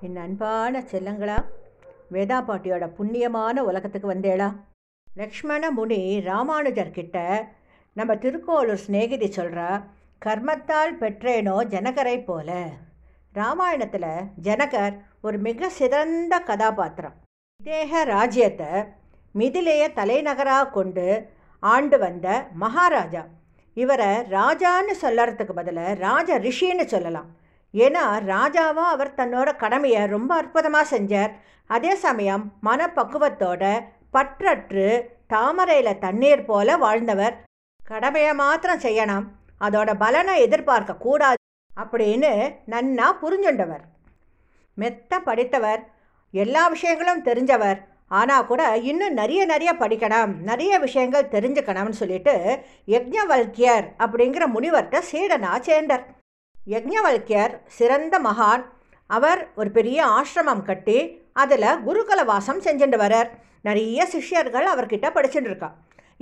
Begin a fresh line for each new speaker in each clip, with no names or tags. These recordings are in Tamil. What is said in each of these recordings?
என் அன்பான செல்லங்களா வேதா பாட்டியோட புண்ணியமான உலகத்துக்கு வந்தேளா? லக்ஷ்மண முனி ராமானுஜர் கிட்ட நம்ம திருக்கோளூர் சிநேகிதி சொல்கிறா கர்மத்தால் பெற்றேனோ ஜனகரை போல. ராமாயணத்தில் ஜனகர் ஒரு மிக சிறந்த கதாபாத்திரம். இதேக ராஜ்யத்தை மிதிலைய தலைநகராக கொண்டு ஆண்டு வந்த மகாராஜா. இவரை ராஜான்னு சொல்லறதுக்கு பதிலாக ராஜ ரிஷின்னு சொல்லலாம். ஏன்னா ராஜாவாக அவர் தன்னோட கடமையை ரொம்ப அற்புதமாக செஞ்சார். அதே சமயம் மனப்பக்குவத்தோட பற்றற்று தாமரையில் தண்ணீர் போல வாழ்ந்தவர். கடமையை மாத்திரம் செய்யணும். அதோட பலனை எதிர்பார்க்க கூடாது அப்படின்னு நன்னா புரிஞ்சுண்டவர். மெத்த படித்தவர். எல்லா விஷயங்களும் தெரிஞ்சவர். ஆனால் கூட இன்னும் நிறைய நிறைய படிக்கணும். நிறைய விஷயங்கள் தெரிஞ்சுக்கணும்னு சொல்லிட்டு யக்ஞவல்கியர் அப்படிங்கிற முனிவர்கிட்ட சீடனாக சேர்ந்தார். யக்ஞவல்கியர் சிறந்த மகான். அவர் ஒரு பெரிய ஆசிரமம் கட்டி அதில் குருகுல வாசம் செஞ்சுட்டு வரார் நிறைய சிஷ்யர்கள் அவர்கிட்ட படிச்சுட்டு இருக்கா.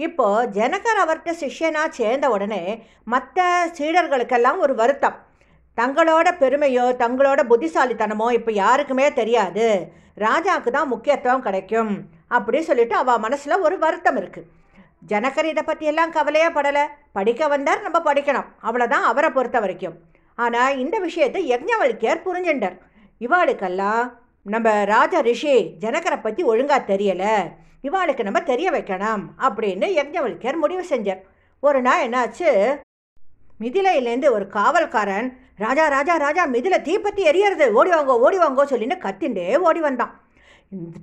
இப்போ ஜனகர் அவர்கிட்ட சிஷ்யனாக சேர்ந்த உடனே மற்ற சீடர்களுக்கெல்லாம் ஒரு வருத்தம். தங்களோட பெருமையோ தங்களோட புத்திசாலித்தனமோ இப்போ யாருக்குமே தெரியாது. ராஜாவுக்கு தான் முக்கியத்துவம் கிடைக்கும் அப்படி சொல்லிட்டு அவள் மனசில் ஒரு வருத்தம் இருக்குது ஜனகர் இதை பற்றியெல்லாம் கவலையே படலை. படிக்க வந்தார் நம்ம படிக்கணும். அவ்வளோதான் அவரை பொறுத்த வரைக்கும். ஆனால் இந்த விஷயத்தை யக்ஞவல்கியர் புரிஞ்சுண்டார் இவாளுக்கெல்லாம் நம்ம ராஜா ரிஷி ஜனகரை பற்றி ஒழுங்காக தெரியலை. இவாளுக்கு நம்ம தெரிய வைக்கணும் அப்படின்னு யக்ஞவல்கியர் முடிவு செஞ்சார். ஒரு நாள் என்னாச்சு? மிதிலையிலேருந்து ஒரு காவல்காரன் ராஜா ராஜா ராஜா மிதில தீப்பத்தி எரியறது ஓடி வாங்கோ ஓடி வாங்கோ சொல்லின்னு கத்திண்டே ஓடி வந்தான்.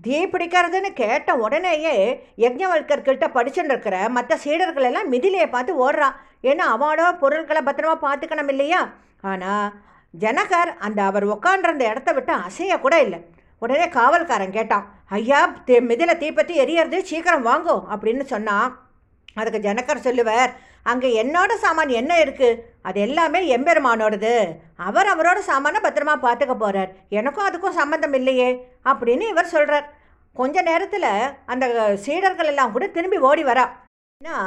தீ பிடிக்கிறதுன்னு கேட்ட உடனேயே யக்ஞவல்கர் கிட்ட படிச்சுட்டு இருக்கிற மற்ற சீடர்கள் எல்லாம் மிதிலையை பார்த்து ஓடுறான் ஏன்னா அவனோட பொருட்களை பத்திரமா பார்த்துக்கணும் இல்லையா? ஆனால் ஜனகர் அந்த அவர் உட்காண்டிருந்த இடத்த விட்டு அசைய கூட இல்லை. உடனே காவல்காரன் கேட்டான் ஐயா தீ மிதில தீப்பற்றி எரியறது சீக்கிரம் வாங்கோ அப்படின்னு சொன்னான் அதுக்கு ஜனகர் சொல்லுவார் அங்கே என்னோட சாமான் என்ன இருக்குது அது எல்லாமே எம்பெருமானோடது. அவர் அவரோட சாமானை பத்திரமா பார்த்துக்க போகிறார் எனக்கும் அதுக்கும் சம்மந்தம் இல்லையே அப்படின்னு இவர் சொல்கிறார் கொஞ்ச நேரத்தில் அந்த சீடர்கள் எல்லாம் கூட திரும்பி ஓடி வரா. ஏன்னா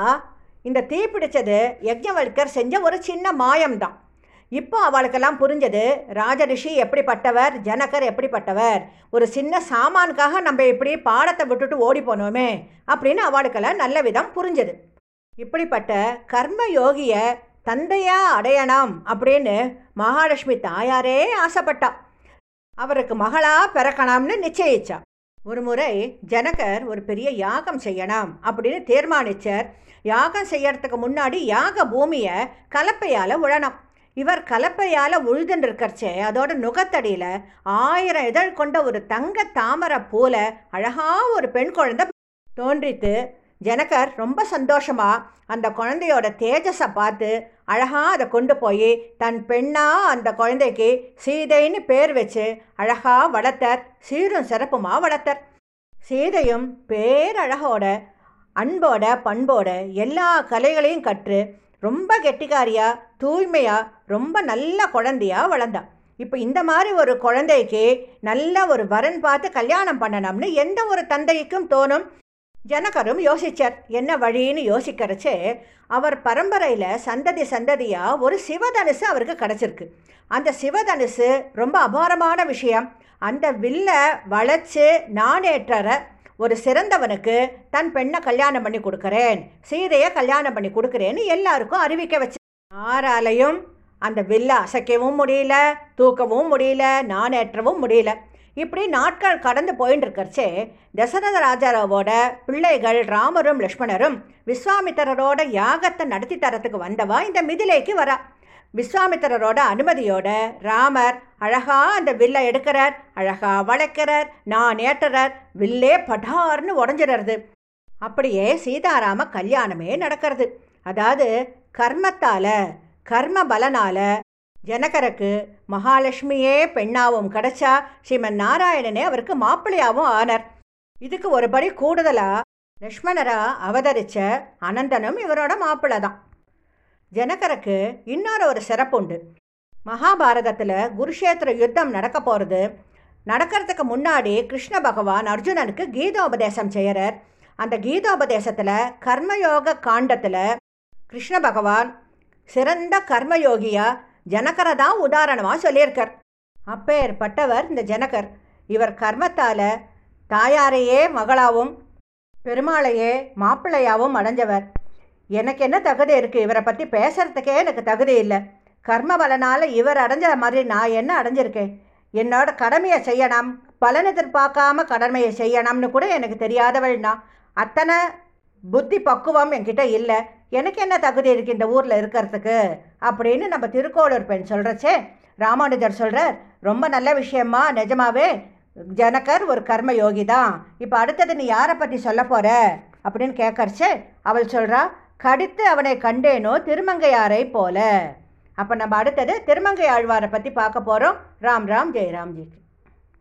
இந்த தீ பிடிச்சது யஜ்ஞவல்கர் செஞ்ச ஒரு சின்ன மாயம்தான். இப்போ அவளுக்கெல்லாம் புரிஞ்சது ராஜரிஷி எப்படிப்பட்டவர் ஜனகர் எப்படிப்பட்டவர் ஒரு சின்ன சாமானுக்காக நம்ம இப்படி பாடத்தை விட்டுட்டு ஓடி போனோமே அப்படின்னு அவளுக்கெல்லாம் நல்ல விதம் புரிஞ்சது. இப்படிப்பட்ட கர்ம யோகிய தந்தையா அடையணும் அப்படின்னு மகாலட்சுமி தாயாரே ஆசைப்பட்டா. அவருக்கு மகளாக பிறக்கணும்னு நிச்சயிச்சா. ஒரு முறை ஜனகர் ஒரு பெரிய யாகம் செய்யணும் அப்படின்னு தீர்மானிச்சர். யாகம் செய்யறதுக்கு முன்னாடி யாக பூமியை கலப்பையால் உழணும். இவர் கலப்பையால் உழுதுன்னு இருக்கறச்சே அதோட நுகத்தடியில் ஆயிரம் இதழ் கொண்ட ஒரு தங்க தாமரை போல அழகாக ஒரு பெண் குழந்தை தோன்றித்து ஜனகர் ரொம்ப சந்தோஷமாக அந்த குழந்தையோட தேஜஸை பார்த்து அழகாக அதை கொண்டு போய் தன் பெண்ணாக அந்த குழந்தைக்கு சீதைன்னு பேர் வச்சு அழகாக வளர்த்தர். சீரும் சிறப்புமாக வளர்த்தர். சீதையும் பேரழகோட அன்போட பண்போட எல்லா கலைகளையும் கற்று ரொம்ப கெட்டிகாரியாக தூய்மையாக ரொம்ப நல்ல குழந்தையா வளர்ந்தா. இப்போ இந்த மாதிரி ஒரு குழந்தைக்கு நல்ல ஒரு வரன் பார்த்து கல்யாணம் பண்ணணும்னு எந்த ஒரு தந்தைக்கும் தோணும்? ஜனகரும் யோசிச்சார். என்ன வழின்னு யோசிக்கிறச்சு அவர் பரம்பரையில் சந்ததி சந்ததியாக ஒரு சிவதனுசு அவருக்கு கிடச்சிருக்கு. அந்த சிவதனுசு ரொம்ப அபாரமான விஷயம். அந்த வில்லை வளைச்சு நாணேற்றற ஒரு சிறந்தவனுக்கு தன் பெண்ணை கல்யாணம் பண்ணி கொடுக்குறேன் சீதையை கல்யாணம் பண்ணி கொடுக்குறேன்னு எல்லாருக்கும் அறிவிக்க வச்சு யாராலையும் அந்த வில்லை அசைக்கவும் முடியல தூக்கவும் முடியல நாணேற்றவும் முடியல. இப்படி நாட்கள் கடந்து போயின்னு இருக்கிறச்சே தசரத ராஜாராவோட பிள்ளைகள் ராமரும் லக்ஷ்மணரும் விஸ்வாமித்திரரோட யாகத்தை நடத்தி தரத்துக்கு வந்தவா இந்த மிதிலைக்கு வரா. விஸ்வாமித்திரரோட அனுமதியோட ராமர் அழகா அந்த வில்லை எடுக்கிறார் அழகா வளைக்கிறார் நான் ஏற்றுறார் வில்லே படார்னு உடஞ்சிடுறது. அப்படியே சீதாராம கல்யாணமே நடக்கிறது. அதாவது கர்மத்தால கர்ம பலனால ஜனகருக்கு மகாலட்சுமியே பெண்ணாவும் கிடைச்சா ஸ்ரீமன் நாராயணனே அவருக்கு மாப்பிள்ளையாவும் ஆனர். இதுக்கு ஒரு படி கூடுதலா லக்ஷ்மணரா அவதரிச்ச அனந்தனும் இவரோட மாப்பிள்ளை தான் ஜனகருக்கு இன்னொரு ஒரு சிறப்பு உண்டு. மகாபாரதத்தில் குருஷேத்திர யுத்தம் நடக்க போகிறது நடக்கிறதுக்கு முன்னாடி கிருஷ்ண பகவான் அர்ஜுனனுக்கு கீதோபதேசம் செய்கிறார் அந்த கீதோபதேசத்தில் கர்மயோக காண்டத்தில் கிருஷ்ண பகவான் சிறந்த கர்மயோகியா ஜனகரை தான் உதாரணமாக சொல்லியிருக்கார். அப்பேற்பட்டவர் இந்த ஜனகர். இவர் கர்மத்தால் தாயாரையே மகளாவும் பெருமாளையே மாப்பிள்ளையாவும் அடைஞ்சவர். எனக்கு என்ன தகுதி இருக்குது இவரை பற்றி பேசுகிறதுக்கே எனக்கு தகுதி இல்லை. கர்ம பலனால் இவர் அடைஞ்ச மாதிரி நான் என்ன அடைஞ்சிருக்கேன்? என்னோட கடமையை செய்யணும். பலன் எதிர்பார்க்காம கடமையை செய்யணும்னு கூட எனக்கு தெரியாதவள் நான் அத்தனை புத்தி பக்குவம் என்கிட்ட இல்லை. எனக்கு என்ன தகுதி இருக்குது இந்த ஊரில் இருக்கிறதுக்கு? அப்படின்னு நம்ம திருக்கோளூர் பெண் சொல்கிறச்சே ராமானுஜர் சொல்கிறார் ரொம்ப நல்ல விஷயமா நிஜமாவே. ஜனகர் ஒரு கர்ம யோகி தான் இப்போ அடுத்தது நீ யாரை பற்றி சொல்ல போகிற அப்படின்னு கேட்கறச்சே அவள் சொல்கிறா கடித்து அவனை கண்டேனோ திருமங்கையாரை போல. அப்போ நம்ம அடுத்தது திருமங்கை ஆழ்வாரை பற்றி பார்க்க போகிறோம் ராம் ராம் ஜெயராம்ஜி